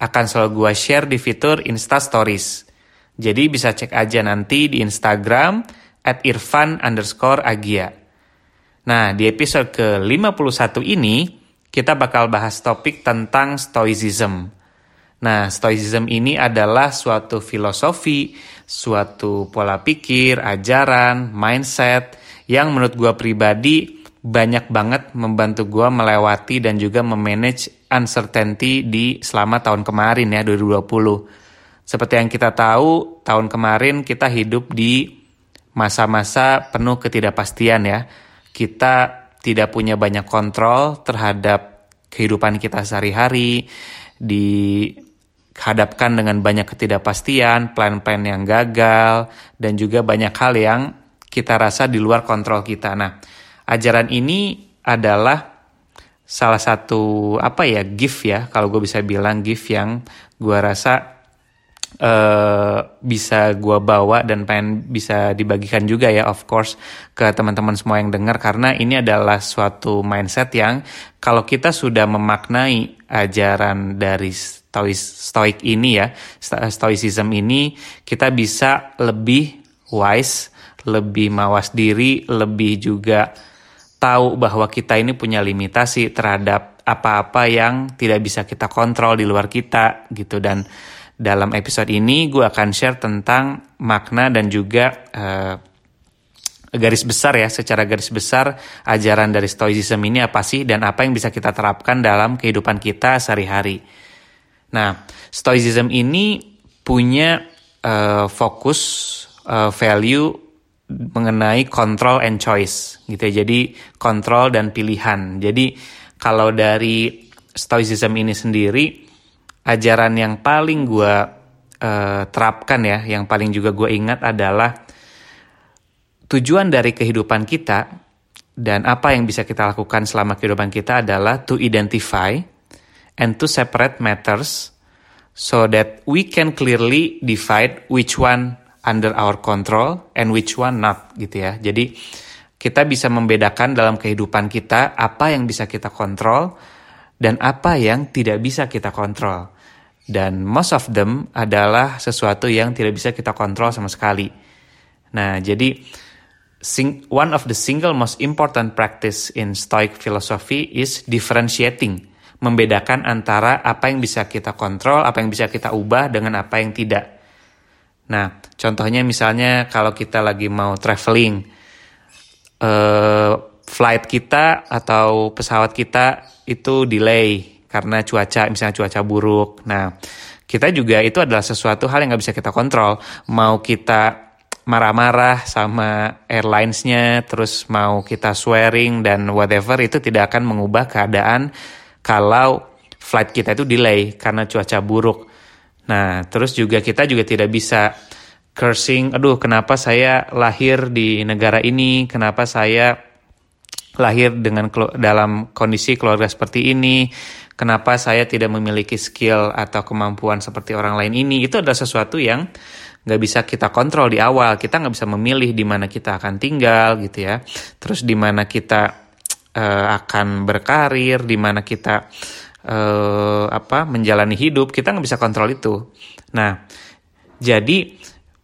akan selalu gue share di fitur Insta Stories. Jadi bisa cek aja nanti di Instagram at irfan underscore agia. Nah, di episode ke-51 ini, kita bakal bahas topik tentang Stoicism. Nah, Stoicism ini adalah suatu filosofi, suatu pola pikir, ajaran, mindset, yang menurut gue pribadi banyak banget membantu gue melewati dan juga memanage uncertainty di selama tahun kemarin ya 2020. Seperti yang kita tahu, tahun kemarin kita hidup di masa-masa penuh ketidakpastian ya. Kita tidak punya banyak kontrol terhadap kehidupan kita sehari-hari, dihadapkan dengan banyak ketidakpastian, plan-plan yang gagal, dan juga banyak hal yang kita rasa di luar kontrol kita. Nah, ajaran ini adalah salah satu apa ya gift ya kalau gue bisa bilang gift yang gue rasa uh, bisa gue bawa dan pengen bisa dibagikan juga ya of course ke teman-teman semua yang dengar. Karena ini adalah suatu mindset yang kalau kita sudah memaknai ajaran dari stoic, stoic ini ya stoicism ini kita bisa lebih wise lebih mawas diri lebih juga tahu bahwa kita ini punya limitasi terhadap apa-apa yang tidak bisa kita kontrol di luar kita gitu dan dalam episode ini gue akan share tentang makna dan juga uh, garis besar ya secara garis besar ajaran dari stoicism ini apa sih dan apa yang bisa kita terapkan dalam kehidupan kita sehari-hari. Nah, stoicism ini punya uh, fokus uh, value mengenai control and choice gitu ya. Jadi kontrol dan pilihan. Jadi kalau dari stoicism ini sendiri ajaran yang paling gue uh, terapkan ya, yang paling juga gue ingat adalah tujuan dari kehidupan kita dan apa yang bisa kita lakukan selama kehidupan kita adalah to identify and to separate matters so that we can clearly divide which one under our control and which one not gitu ya. Jadi kita bisa membedakan dalam kehidupan kita apa yang bisa kita kontrol dan apa yang tidak bisa kita kontrol. Dan most of them adalah sesuatu yang tidak bisa kita kontrol sama sekali. Nah, jadi one of the single most important practice in Stoic philosophy is differentiating, membedakan antara apa yang bisa kita kontrol, apa yang bisa kita ubah dengan apa yang tidak. Nah, contohnya misalnya kalau kita lagi mau traveling, uh, flight kita atau pesawat kita itu delay karena cuaca, misalnya cuaca buruk. Nah, kita juga itu adalah sesuatu hal yang nggak bisa kita kontrol. Mau kita marah-marah sama airlinesnya, terus mau kita swearing dan whatever itu tidak akan mengubah keadaan kalau flight kita itu delay karena cuaca buruk. Nah, terus juga kita juga tidak bisa cursing, aduh kenapa saya lahir di negara ini, kenapa saya lahir dengan dalam kondisi keluarga seperti ini, kenapa saya tidak memiliki skill atau kemampuan seperti orang lain ini, itu adalah sesuatu yang nggak bisa kita kontrol di awal, kita nggak bisa memilih di mana kita akan tinggal gitu ya, terus di mana kita uh, akan berkarir, di mana kita apa menjalani hidup kita nggak bisa kontrol itu. Nah, jadi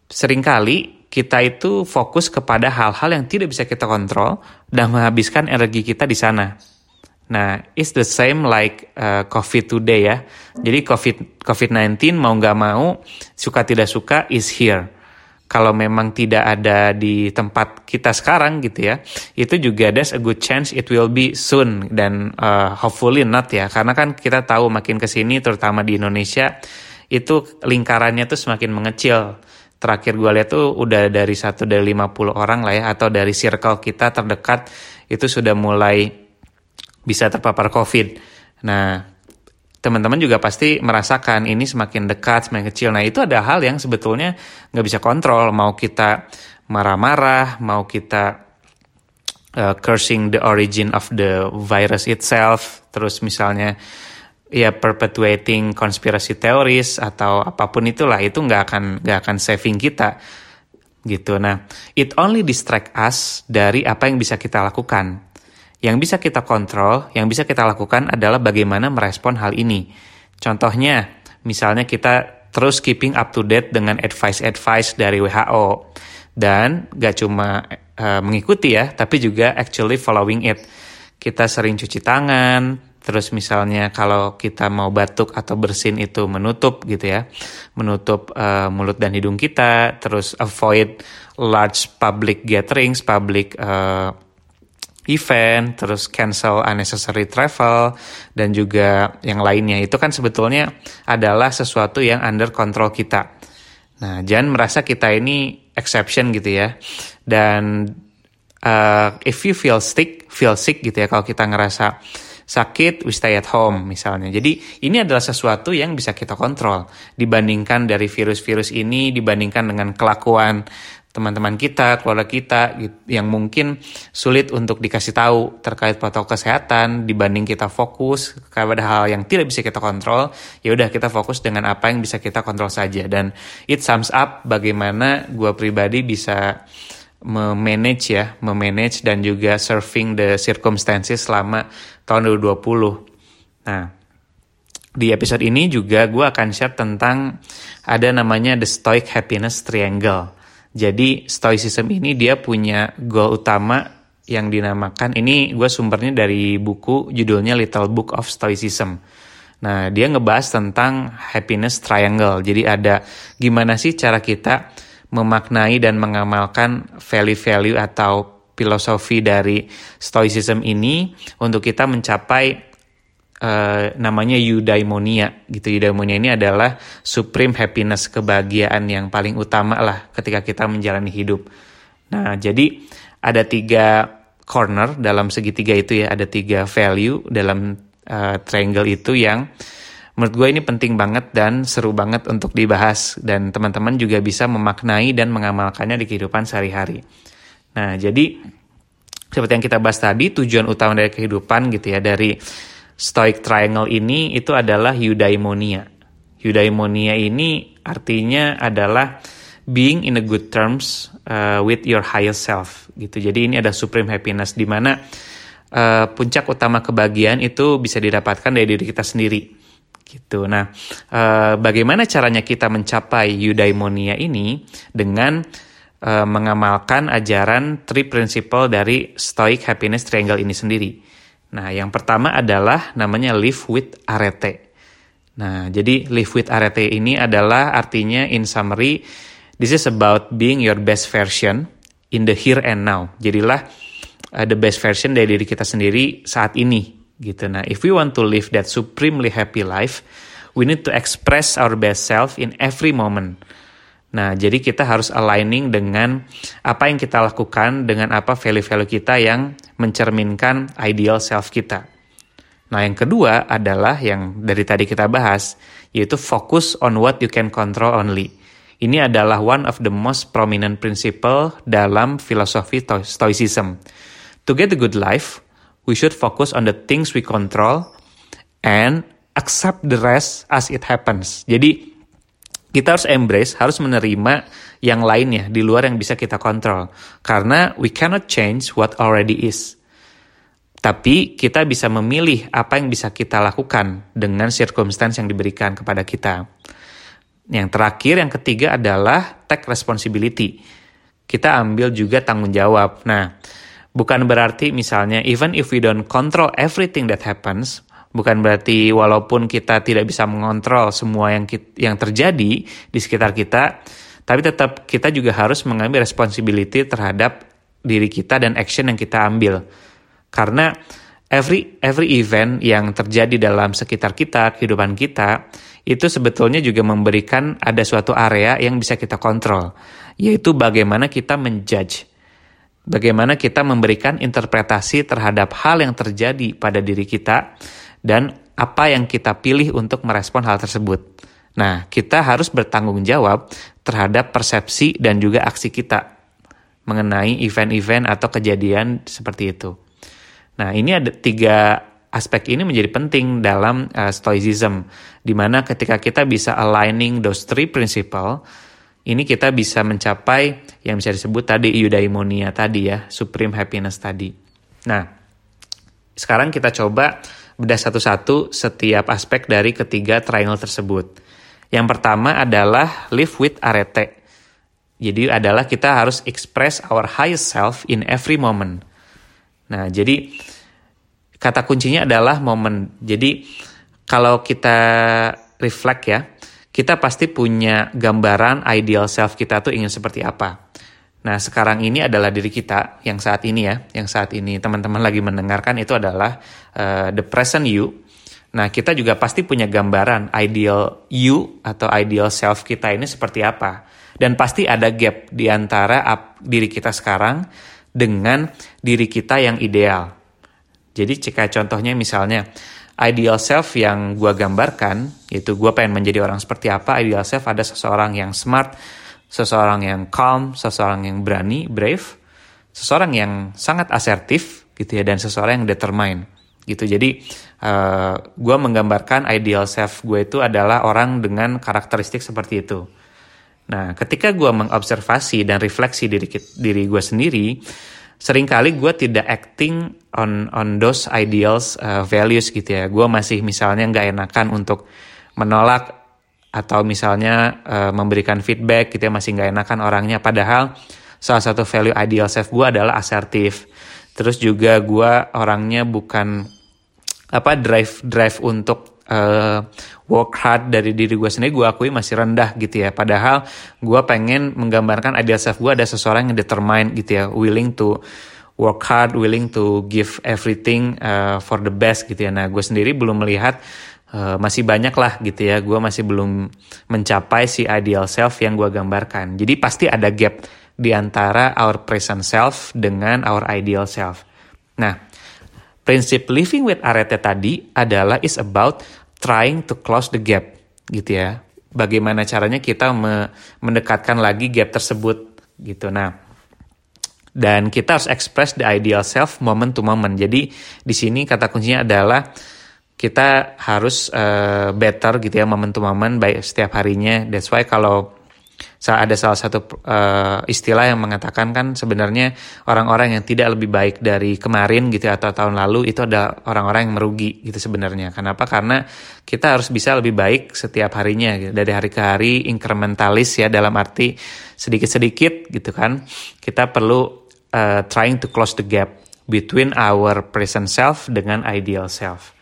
sering kali kita itu fokus kepada hal-hal yang tidak bisa kita kontrol dan menghabiskan energi kita di sana. Nah, it's the same like uh, COVID today ya. Jadi COVID COVID-19 mau nggak mau, suka tidak suka is here kalau memang tidak ada di tempat kita sekarang gitu ya itu juga there's a good chance it will be soon dan uh, hopefully not ya. Karena kan kita tahu makin ke sini terutama di Indonesia itu lingkarannya tuh semakin mengecil. Terakhir gue lihat tuh udah dari satu dari 50 orang lah ya atau dari circle kita terdekat itu sudah mulai bisa terpapar covid. Nah teman-teman juga pasti merasakan ini semakin dekat, semakin kecil. Nah itu ada hal yang sebetulnya nggak bisa kontrol. Mau kita marah-marah, mau kita uh, cursing the origin of the virus itself, terus misalnya ya perpetuating conspiracy theories atau apa pun itulah itu nggak akan nggak akan saving kita gitu. Nah, it only distract us dari apa yang bisa kita lakukan. Yang bisa kita kontrol, yang bisa kita lakukan adalah bagaimana merespon hal ini. Contohnya, misalnya kita terus keeping up to date dengan advice-advice dari WHO. Dan gak cuma uh, mengikuti ya, tapi juga actually following it. Kita sering cuci tangan, terus misalnya kalau kita mau batuk atau bersin itu menutup gitu ya, menutup uh, mulut dan hidung kita, terus avoid large public gatherings, public uh, event, terus cancel unnecessary travel, dan juga yang lainnya. Itu kan sebetulnya adalah sesuatu yang under control kita. Nah, jangan merasa kita ini exception gitu ya. Dan uh, if you feel sick, feel sick gitu ya, kalau kita ngerasa sakit, we stay at home misalnya. Jadi ini adalah sesuatu yang bisa kita kontrol dibandingkan dari virus-virus ini, dibandingkan dengan kelakuan teman-teman kita, keluarga kita yang mungkin sulit untuk dikasih tahu terkait protokol kesehatan dibanding kita fokus kepada hal yang tidak bisa kita kontrol, ya udah kita fokus dengan apa yang bisa kita kontrol saja dan it sums up bagaimana gue pribadi bisa memanage ya, memanage dan juga surfing the circumstances selama tahun 2020. Nah, di episode ini juga gue akan share tentang ada namanya the stoic happiness triangle jadi stoicism ini dia punya goal utama yang dinamakan ini gue sumbernya dari buku judulnya Little Book of Stoicism. Nah dia ngebahas tentang happiness triangle. Jadi ada gimana sih cara kita memaknai dan mengamalkan value-value atau filosofi dari stoicism ini untuk kita mencapai uh, namanya eudaimonia gitu. Eudaimonia ini adalah supreme happiness, kebahagiaan yang paling utama lah ketika kita menjalani hidup. Nah, jadi ada tiga corner dalam segitiga itu ya, ada tiga value dalam uh, triangle itu yang menurut gue ini penting banget dan seru banget untuk dibahas dan teman-teman juga bisa memaknai dan mengamalkannya di kehidupan sehari-hari. Nah, jadi seperti yang kita bahas tadi, tujuan utama dari kehidupan gitu ya, dari Stoic Triangle ini itu adalah eudaimonia. Eudaimonia ini artinya adalah being in a good terms uh, with your higher self gitu. Jadi ini ada supreme happiness di mana uh, puncak utama kebahagiaan itu bisa didapatkan dari diri kita sendiri gitu. Nah, uh, bagaimana caranya kita mencapai eudaimonia ini dengan uh, mengamalkan ajaran three principle dari Stoic Happiness Triangle ini sendiri. Nah, yang pertama adalah namanya live with arete. Nah, jadi live with arete ini adalah artinya in summary, this is about being your best version in the here and now. Jadilah uh, the best version dari diri kita sendiri saat ini gitu. Nah, if we want to live that supremely happy life, we need to express our best self in every moment. Nah, jadi kita harus aligning dengan apa yang kita lakukan, dengan apa value-value kita yang mencerminkan ideal self kita. Nah, yang kedua adalah yang dari tadi kita bahas, yaitu focus on what you can control only. Ini adalah one of the most prominent principle dalam filosofi Stoicism. To get a good life, we should focus on the things we control and accept the rest as it happens. Jadi, kita harus embrace, harus menerima yang lainnya di luar yang bisa kita kontrol. Karena we cannot change what already is. Tapi kita bisa memilih apa yang bisa kita lakukan dengan circumstance yang diberikan kepada kita. Yang terakhir, yang ketiga adalah take responsibility. Kita ambil juga tanggung jawab. Nah, bukan berarti misalnya even if we don't control everything that happens, Bukan berarti walaupun kita tidak bisa mengontrol semua yang kita, yang terjadi di sekitar kita, tapi tetap kita juga harus mengambil responsibility terhadap diri kita dan action yang kita ambil. Karena every every event yang terjadi dalam sekitar kita, kehidupan kita, itu sebetulnya juga memberikan ada suatu area yang bisa kita kontrol, yaitu bagaimana kita menjudge. Bagaimana kita memberikan interpretasi terhadap hal yang terjadi pada diri kita dan apa yang kita pilih untuk merespon hal tersebut. Nah, kita harus bertanggung jawab terhadap persepsi dan juga aksi kita mengenai event-event atau kejadian seperti itu. Nah, ini ada tiga aspek ini menjadi penting dalam uh, stoicism, di mana ketika kita bisa aligning those three principle, ini kita bisa mencapai yang bisa disebut tadi eudaimonia tadi ya, supreme happiness tadi. Nah, sekarang kita coba bedah satu-satu setiap aspek dari ketiga triangle tersebut. Yang pertama adalah live with arete. Jadi adalah kita harus express our highest self in every moment. Nah, jadi kata kuncinya adalah momen. Jadi kalau kita reflect ya, kita pasti punya gambaran ideal self kita tuh ingin seperti apa. Nah, sekarang ini adalah diri kita yang saat ini ya, yang saat ini teman-teman lagi mendengarkan itu adalah uh, the present you Nah, kita juga pasti punya gambaran ideal you atau ideal self kita ini seperti apa. Dan pasti ada gap di antara diri kita sekarang dengan diri kita yang ideal. Jadi jika contohnya misalnya ideal self yang gue gambarkan, yaitu gue pengen menjadi orang seperti apa, ideal self ada seseorang yang smart, seseorang yang calm, seseorang yang berani, brave, seseorang yang sangat asertif gitu ya, dan seseorang yang determined gitu. Jadi uh, eh, gue menggambarkan ideal self gue itu adalah orang dengan karakteristik seperti itu. Nah, ketika gue mengobservasi dan refleksi diri diri gue sendiri, sering kali gue tidak acting on on those ideals uh, values gitu ya. Gue masih misalnya nggak enakan untuk menolak atau misalnya uh, memberikan feedback gitu ya masih nggak enakan orangnya. Padahal salah satu value ideal self gue adalah asertif. Terus juga gue orangnya bukan apa drive drive untuk uh, work hard dari diri gue sendiri gue akui masih rendah gitu ya padahal gue pengen menggambarkan ideal self gue ada seseorang yang determined gitu ya willing to work hard willing to give everything uh, for the best gitu ya nah gue sendiri belum melihat uh, masih banyak lah gitu ya gue masih belum mencapai si ideal self yang gue gambarkan jadi pasti ada gap di antara our present self dengan our ideal self nah prinsip living with arete tadi adalah is about trying to close the gap gitu ya. Bagaimana caranya kita me mendekatkan lagi gap tersebut gitu. Nah, dan kita harus express the ideal self moment to moment. Jadi di sini kata kuncinya adalah kita harus uh, better gitu ya moment to moment baik setiap harinya. That's why kalau ada salah satu uh, istilah yang mengatakan kan sebenarnya orang-orang yang tidak lebih baik dari kemarin gitu ya, atau tahun lalu itu ada orang-orang yang merugi gitu sebenarnya. Kenapa? Karena kita harus bisa lebih baik setiap harinya gitu. dari hari ke hari inkrementalis ya dalam arti sedikit-sedikit gitu kan. Kita perlu uh, trying to close the gap between our present self dengan ideal self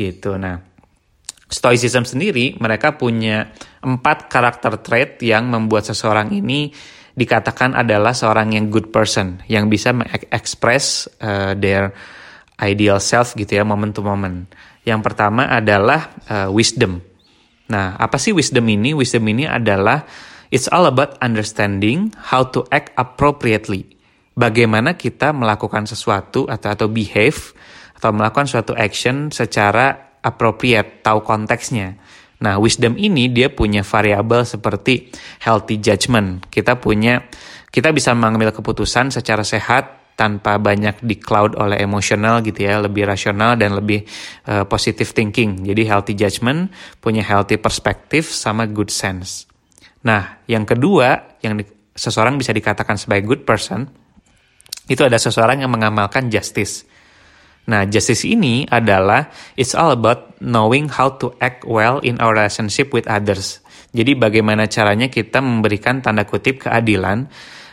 gitu. Nah, Stoicism sendiri mereka punya empat karakter trait yang membuat seseorang ini dikatakan adalah seorang yang good person yang bisa mengekspres uh, their ideal self gitu ya moment to moment. Yang pertama adalah uh, wisdom. Nah, apa sih wisdom ini? Wisdom ini adalah it's all about understanding how to act appropriately. Bagaimana kita melakukan sesuatu atau atau behave atau melakukan suatu action secara appropriate, tahu konteksnya. Nah, wisdom ini dia punya variabel seperti healthy judgment. Kita punya kita bisa mengambil keputusan secara sehat tanpa banyak di cloud oleh emosional gitu ya, lebih rasional dan lebih uh, positive thinking. Jadi healthy judgment, punya healthy perspective sama good sense. Nah, yang kedua yang di, seseorang bisa dikatakan sebagai good person itu ada seseorang yang mengamalkan justice. Nah, justice ini adalah it's all about knowing how to act well in our relationship with others. Jadi bagaimana caranya kita memberikan tanda kutip keadilan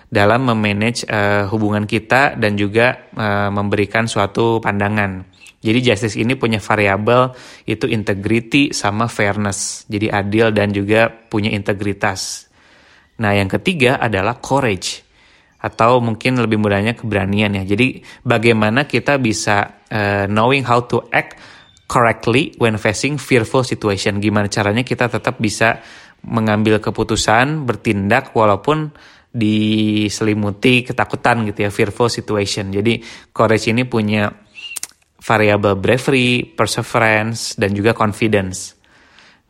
dalam memanage uh, hubungan kita dan juga uh, memberikan suatu pandangan. Jadi justice ini punya variabel itu integrity sama fairness. Jadi adil dan juga punya integritas. Nah, yang ketiga adalah courage atau mungkin lebih mudahnya keberanian ya. Jadi bagaimana kita bisa uh, knowing how to act correctly when facing fearful situation. Gimana caranya kita tetap bisa mengambil keputusan, bertindak walaupun diselimuti ketakutan gitu ya, fearful situation. Jadi courage ini punya variabel bravery, perseverance, dan juga confidence.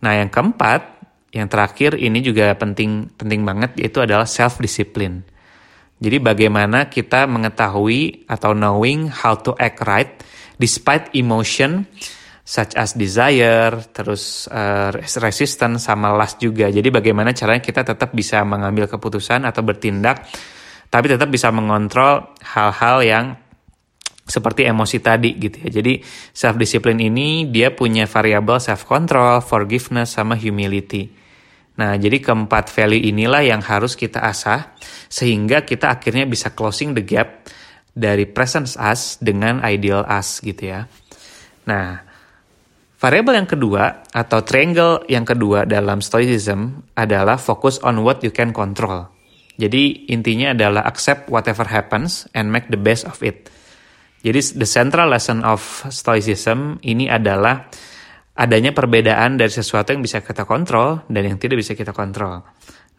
Nah, yang keempat, yang terakhir ini juga penting penting banget yaitu adalah self discipline. Jadi bagaimana kita mengetahui atau knowing how to act right despite emotion such as desire, terus uh, resistance sama lust juga. Jadi bagaimana caranya kita tetap bisa mengambil keputusan atau bertindak tapi tetap bisa mengontrol hal-hal yang seperti emosi tadi gitu ya. Jadi self discipline ini dia punya variabel self control, forgiveness sama humility. Nah, jadi keempat value inilah yang harus kita asah sehingga kita akhirnya bisa closing the gap dari presence us dengan ideal us gitu ya. Nah, variabel yang kedua atau triangle yang kedua dalam stoicism adalah fokus on what you can control. Jadi intinya adalah accept whatever happens and make the best of it. Jadi the central lesson of stoicism ini adalah adanya perbedaan dari sesuatu yang bisa kita kontrol dan yang tidak bisa kita kontrol.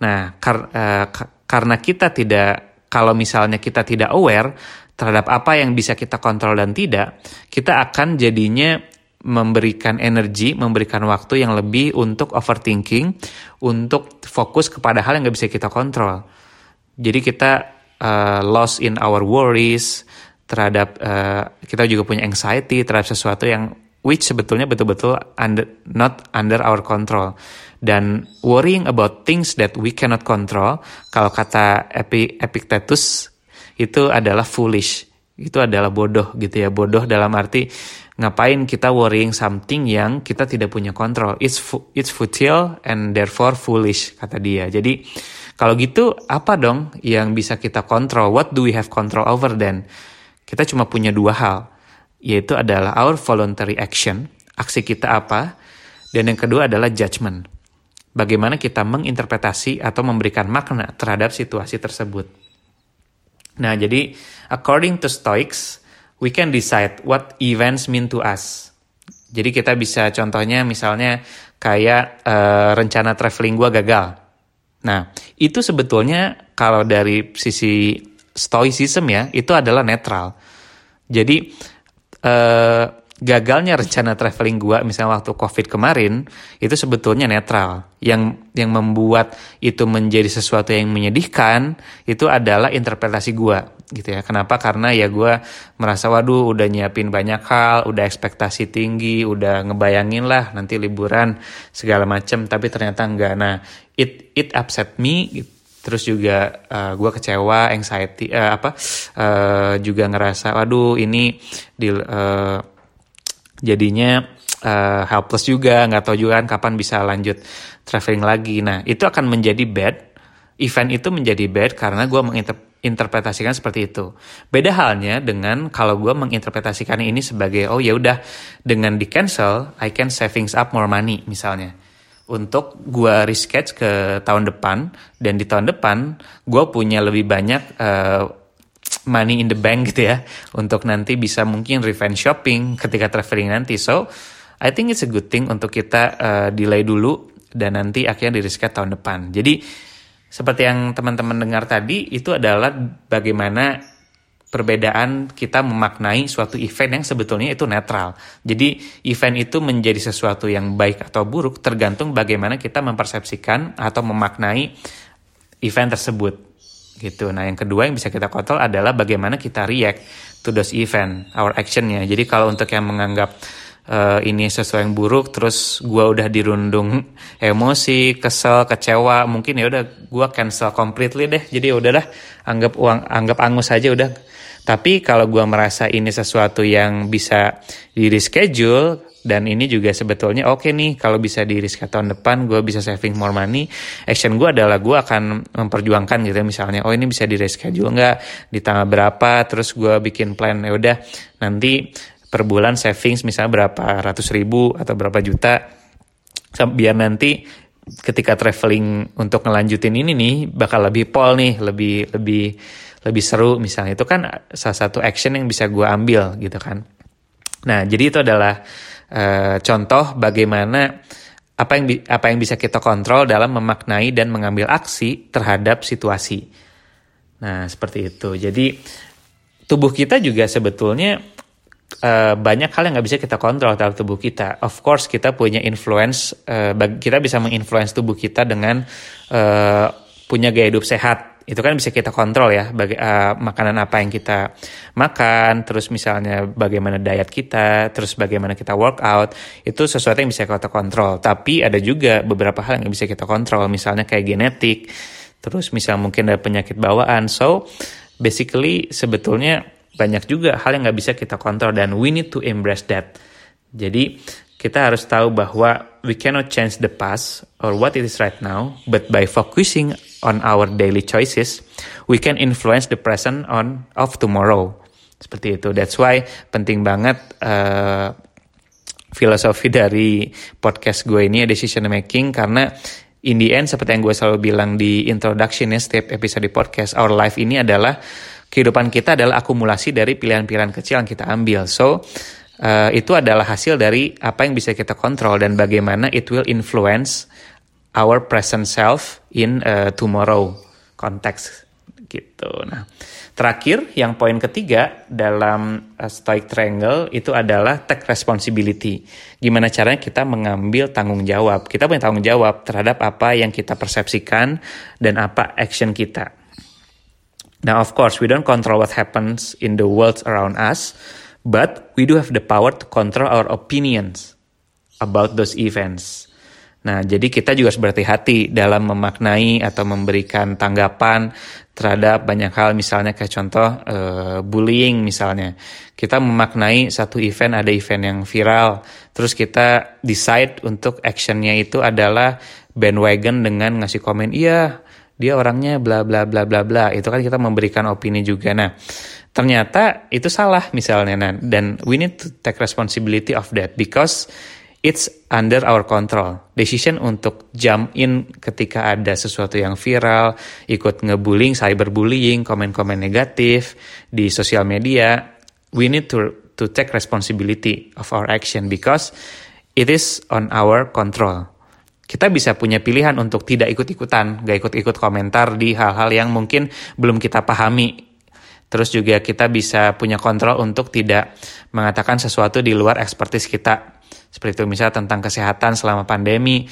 Nah, kar uh, karena kita tidak kalau misalnya kita tidak aware terhadap apa yang bisa kita kontrol dan tidak, kita akan jadinya memberikan energi, memberikan waktu yang lebih untuk overthinking, untuk fokus kepada hal yang nggak bisa kita kontrol. Jadi kita uh, lost in our worries, terhadap uh, kita juga punya anxiety terhadap sesuatu yang which sebetulnya betul-betul under, not under our control. Dan worrying about things that we cannot control kalau kata Epi, Epictetus itu adalah foolish. Itu adalah bodoh gitu ya. Bodoh dalam arti ngapain kita worrying something yang kita tidak punya kontrol it's it's futile and therefore foolish kata dia. Jadi kalau gitu apa dong yang bisa kita kontrol what do we have control over then? Kita cuma punya dua hal, yaitu adalah our voluntary action, aksi kita apa, dan yang kedua adalah judgment. Bagaimana kita menginterpretasi atau memberikan makna terhadap situasi tersebut. Nah, jadi according to Stoics, we can decide what events mean to us. Jadi kita bisa contohnya misalnya kayak uh, rencana traveling gua gagal. Nah, itu sebetulnya kalau dari sisi stoicism ya itu adalah netral. Jadi eh, gagalnya rencana traveling gua misalnya waktu covid kemarin itu sebetulnya netral. Yang yang membuat itu menjadi sesuatu yang menyedihkan itu adalah interpretasi gua gitu ya. Kenapa? Karena ya gua merasa waduh udah nyiapin banyak hal, udah ekspektasi tinggi, udah ngebayangin lah nanti liburan segala macem tapi ternyata enggak. Nah, it it upset me gitu terus juga uh, eh, gue kecewa anxiety uh, apa uh, juga ngerasa waduh ini di uh, jadinya uh, helpless juga nggak tahu juga kan kapan bisa lanjut traveling lagi. Nah itu akan menjadi bad event itu menjadi bad karena gue menginterpretasikan seperti itu. Beda halnya dengan kalau gue menginterpretasikan ini sebagai oh ya udah dengan di cancel I can savings up more money misalnya untuk gue resketch ke tahun depan. Dan di tahun depan gue punya lebih banyak uh, money in the bank gitu ya untuk nanti bisa mungkin revenge shopping ketika traveling nanti. So I think it's a good thing untuk kita uh, delay dulu dan nanti akhirnya di reset tahun depan. Jadi seperti yang teman-teman dengar tadi itu adalah bagaimana perbedaan kita memaknai suatu event yang sebetulnya itu netral. Jadi event itu menjadi sesuatu yang baik atau buruk tergantung bagaimana kita mempersepsikan atau memaknai event tersebut. Gitu. Nah, yang kedua yang bisa kita kontrol adalah bagaimana kita react to those event, our actionnya. Jadi kalau untuk yang menganggap uh, ini sesuatu yang buruk, terus gue udah dirundung emosi, kesel, kecewa, mungkin ya udah gue cancel completely deh. Jadi ya udahlah, anggap uang, anggap angus aja udah tapi kalau gue merasa ini sesuatu yang bisa di reschedule dan ini juga sebetulnya oke okay nih kalau bisa di reschedule tahun depan gue bisa saving more money. Action gue adalah gue akan memperjuangkan gitu. Misalnya oh ini bisa di reschedule nggak? Di tanggal berapa? Terus gue bikin plan ya udah nanti per bulan savings misalnya berapa ratus ribu atau berapa juta. Biar nanti ketika traveling untuk ngelanjutin ini nih bakal lebih pol nih lebih lebih lebih seru misalnya. Itu kan salah satu action yang bisa gue ambil gitu kan. Nah jadi itu adalah uh, contoh bagaimana apa yang apa yang bisa kita kontrol dalam memaknai dan mengambil aksi terhadap situasi. Nah seperti itu. Jadi tubuh kita juga sebetulnya uh, banyak hal yang nggak bisa kita kontrol dalam tubuh kita. Of course kita punya influence, uh, kita bisa menginfluence tubuh kita dengan uh, punya gaya hidup sehat itu kan bisa kita kontrol ya baga uh, makanan apa yang kita makan terus misalnya bagaimana diet kita terus bagaimana kita workout itu sesuatu yang bisa kita kontrol. Tapi ada juga beberapa hal yang bisa kita kontrol misalnya kayak genetik terus misal mungkin ada penyakit bawaan. So basically sebetulnya banyak juga hal yang nggak bisa kita kontrol dan we need to embrace that. Jadi kita harus tahu bahwa we cannot change the past or what it is right now, but by focusing on our daily choices, we can influence the present on of tomorrow. Seperti itu. That's why penting banget uh, filosofi dari podcast gue ini decision making karena in the end seperti yang gue selalu bilang di introduction ya setiap episode podcast our life ini adalah kehidupan kita adalah akumulasi dari pilihan-pilihan kecil yang kita ambil. So uh, itu adalah hasil dari apa yang bisa kita kontrol dan bagaimana it will influence our present self in uh, tomorrow konteks gitu. Nah, terakhir yang poin ketiga dalam uh, Stoic Triangle itu adalah take responsibility. Gimana caranya kita mengambil tanggung jawab? Kita punya tanggung jawab terhadap apa yang kita persepsikan dan apa action kita. Now, of course, we don't control what happens in the world around us, But we do have the power to control our opinions about those events. Nah, jadi kita juga harus berhati-hati dalam memaknai atau memberikan tanggapan terhadap banyak hal, misalnya kayak contoh uh, bullying misalnya. Kita memaknai satu event, ada event yang viral, terus kita decide untuk actionnya itu adalah bandwagon dengan ngasih komen, iya dia orangnya bla bla bla bla bla. Itu kan kita memberikan opini juga. Nah, ternyata itu salah misalnya dan we need to take responsibility of that because it's under our control. Decision untuk jump in ketika ada sesuatu yang viral ikut ngebullying cyberbullying komen-komen negatif di sosial media we need to to take responsibility of our action because it is on our control. Kita bisa punya pilihan untuk tidak ikut-ikutan, gak ikut-ikut komentar di hal-hal yang mungkin belum kita pahami Terus juga kita bisa punya kontrol untuk tidak mengatakan sesuatu di luar ekspertis kita. Seperti itu misalnya tentang kesehatan selama pandemi,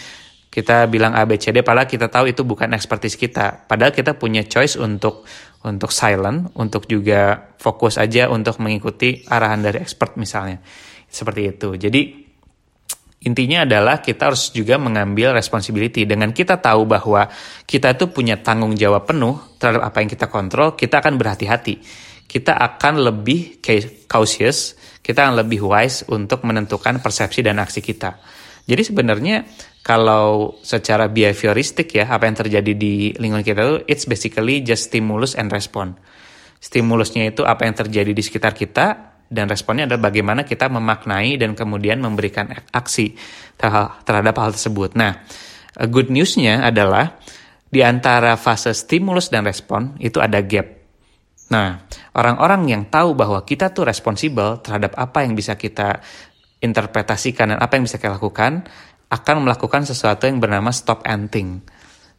kita bilang ABCD padahal kita tahu itu bukan ekspertis kita. Padahal kita punya choice untuk untuk silent, untuk juga fokus aja untuk mengikuti arahan dari expert misalnya. Seperti itu. Jadi Intinya adalah kita harus juga mengambil responsibility. Dengan kita tahu bahwa kita itu punya tanggung jawab penuh terhadap apa yang kita kontrol, kita akan berhati-hati. Kita akan lebih cautious, kita akan lebih wise untuk menentukan persepsi dan aksi kita. Jadi sebenarnya kalau secara behavioristik ya, apa yang terjadi di lingkungan kita itu, it's basically just stimulus and respond. Stimulusnya itu apa yang terjadi di sekitar kita, dan responnya adalah bagaimana kita memaknai dan kemudian memberikan aksi terhadap hal tersebut. Nah, good newsnya adalah di antara fase stimulus dan respon itu ada gap. Nah, orang-orang yang tahu bahwa kita tuh responsibel terhadap apa yang bisa kita interpretasikan dan apa yang bisa kita lakukan, akan melakukan sesuatu yang bernama stop and think.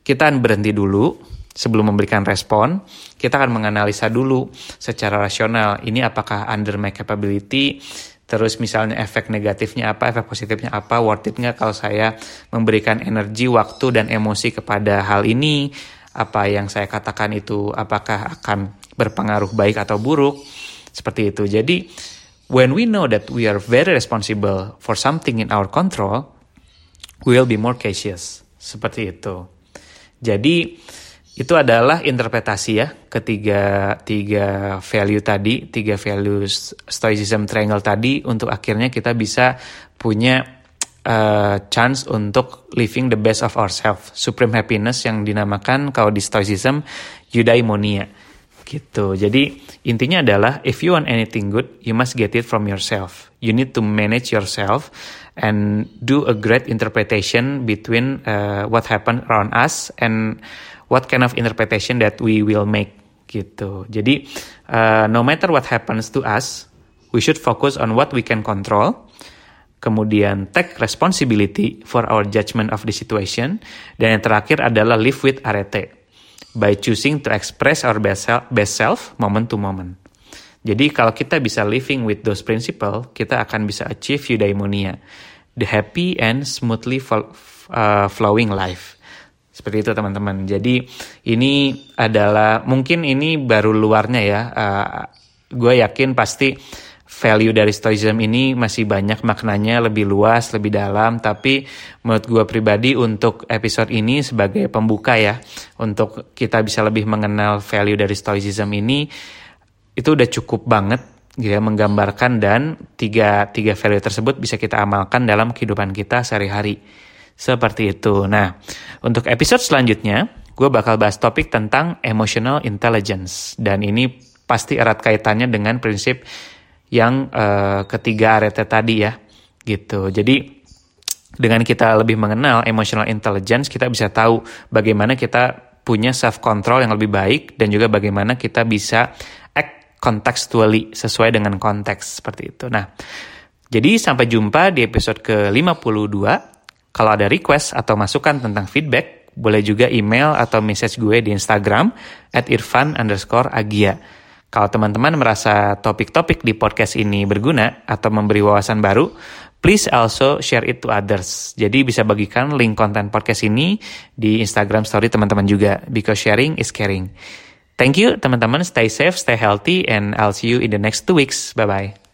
Kita berhenti dulu, sebelum memberikan respon, kita akan menganalisa dulu secara rasional ini apakah under my capability, terus misalnya efek negatifnya apa, efek positifnya apa, worth it nggak kalau saya memberikan energi, waktu, dan emosi kepada hal ini, apa yang saya katakan itu apakah akan berpengaruh baik atau buruk, seperti itu. Jadi, when we know that we are very responsible for something in our control, we will be more cautious, seperti itu. Jadi, itu adalah interpretasi ya ketiga tiga value tadi tiga value stoicism triangle tadi untuk akhirnya kita bisa punya uh, chance untuk living the best of ourselves supreme happiness yang dinamakan kalau di stoicism eudaimonia. Gitu. Jadi intinya adalah if you want anything good you must get it from yourself. You need to manage yourself and do a great interpretation between uh, what happened around us and what kind of interpretation that we will make gitu. Jadi uh, no matter what happens to us, we should focus on what we can control. Kemudian take responsibility for our judgment of the situation. Dan yang terakhir adalah live with arete by choosing to express our best self, best self moment to moment. Jadi kalau kita bisa living with those principle, kita akan bisa achieve eudaimonia, the happy and smoothly uh, flowing life. Seperti itu teman-teman. Jadi ini adalah mungkin ini baru luarnya ya. Uh, gue yakin pasti value dari stoicism ini masih banyak maknanya lebih luas, lebih dalam. Tapi menurut gue pribadi untuk episode ini sebagai pembuka ya, untuk kita bisa lebih mengenal value dari stoicism ini, itu udah cukup banget gitu ya menggambarkan dan tiga tiga value tersebut bisa kita amalkan dalam kehidupan kita sehari-hari. Seperti itu. Nah, untuk episode selanjutnya, gue bakal bahas topik tentang emotional intelligence. Dan ini pasti erat kaitannya dengan prinsip yang uh, ketiga arete tadi ya. Gitu. Jadi, dengan kita lebih mengenal emotional intelligence, kita bisa tahu bagaimana kita punya self control yang lebih baik dan juga bagaimana kita bisa act contextually sesuai dengan konteks seperti itu. Nah, jadi sampai jumpa di episode ke-52 kalau ada request atau masukan tentang feedback, boleh juga email atau message gue di Instagram at irfan underscore agia. Kalau teman-teman merasa topik-topik di podcast ini berguna atau memberi wawasan baru, please also share it to others. Jadi bisa bagikan link konten podcast ini di Instagram story teman-teman juga, because sharing is caring. Thank you teman-teman, stay safe, stay healthy, and I'll see you in the next two weeks. Bye-bye.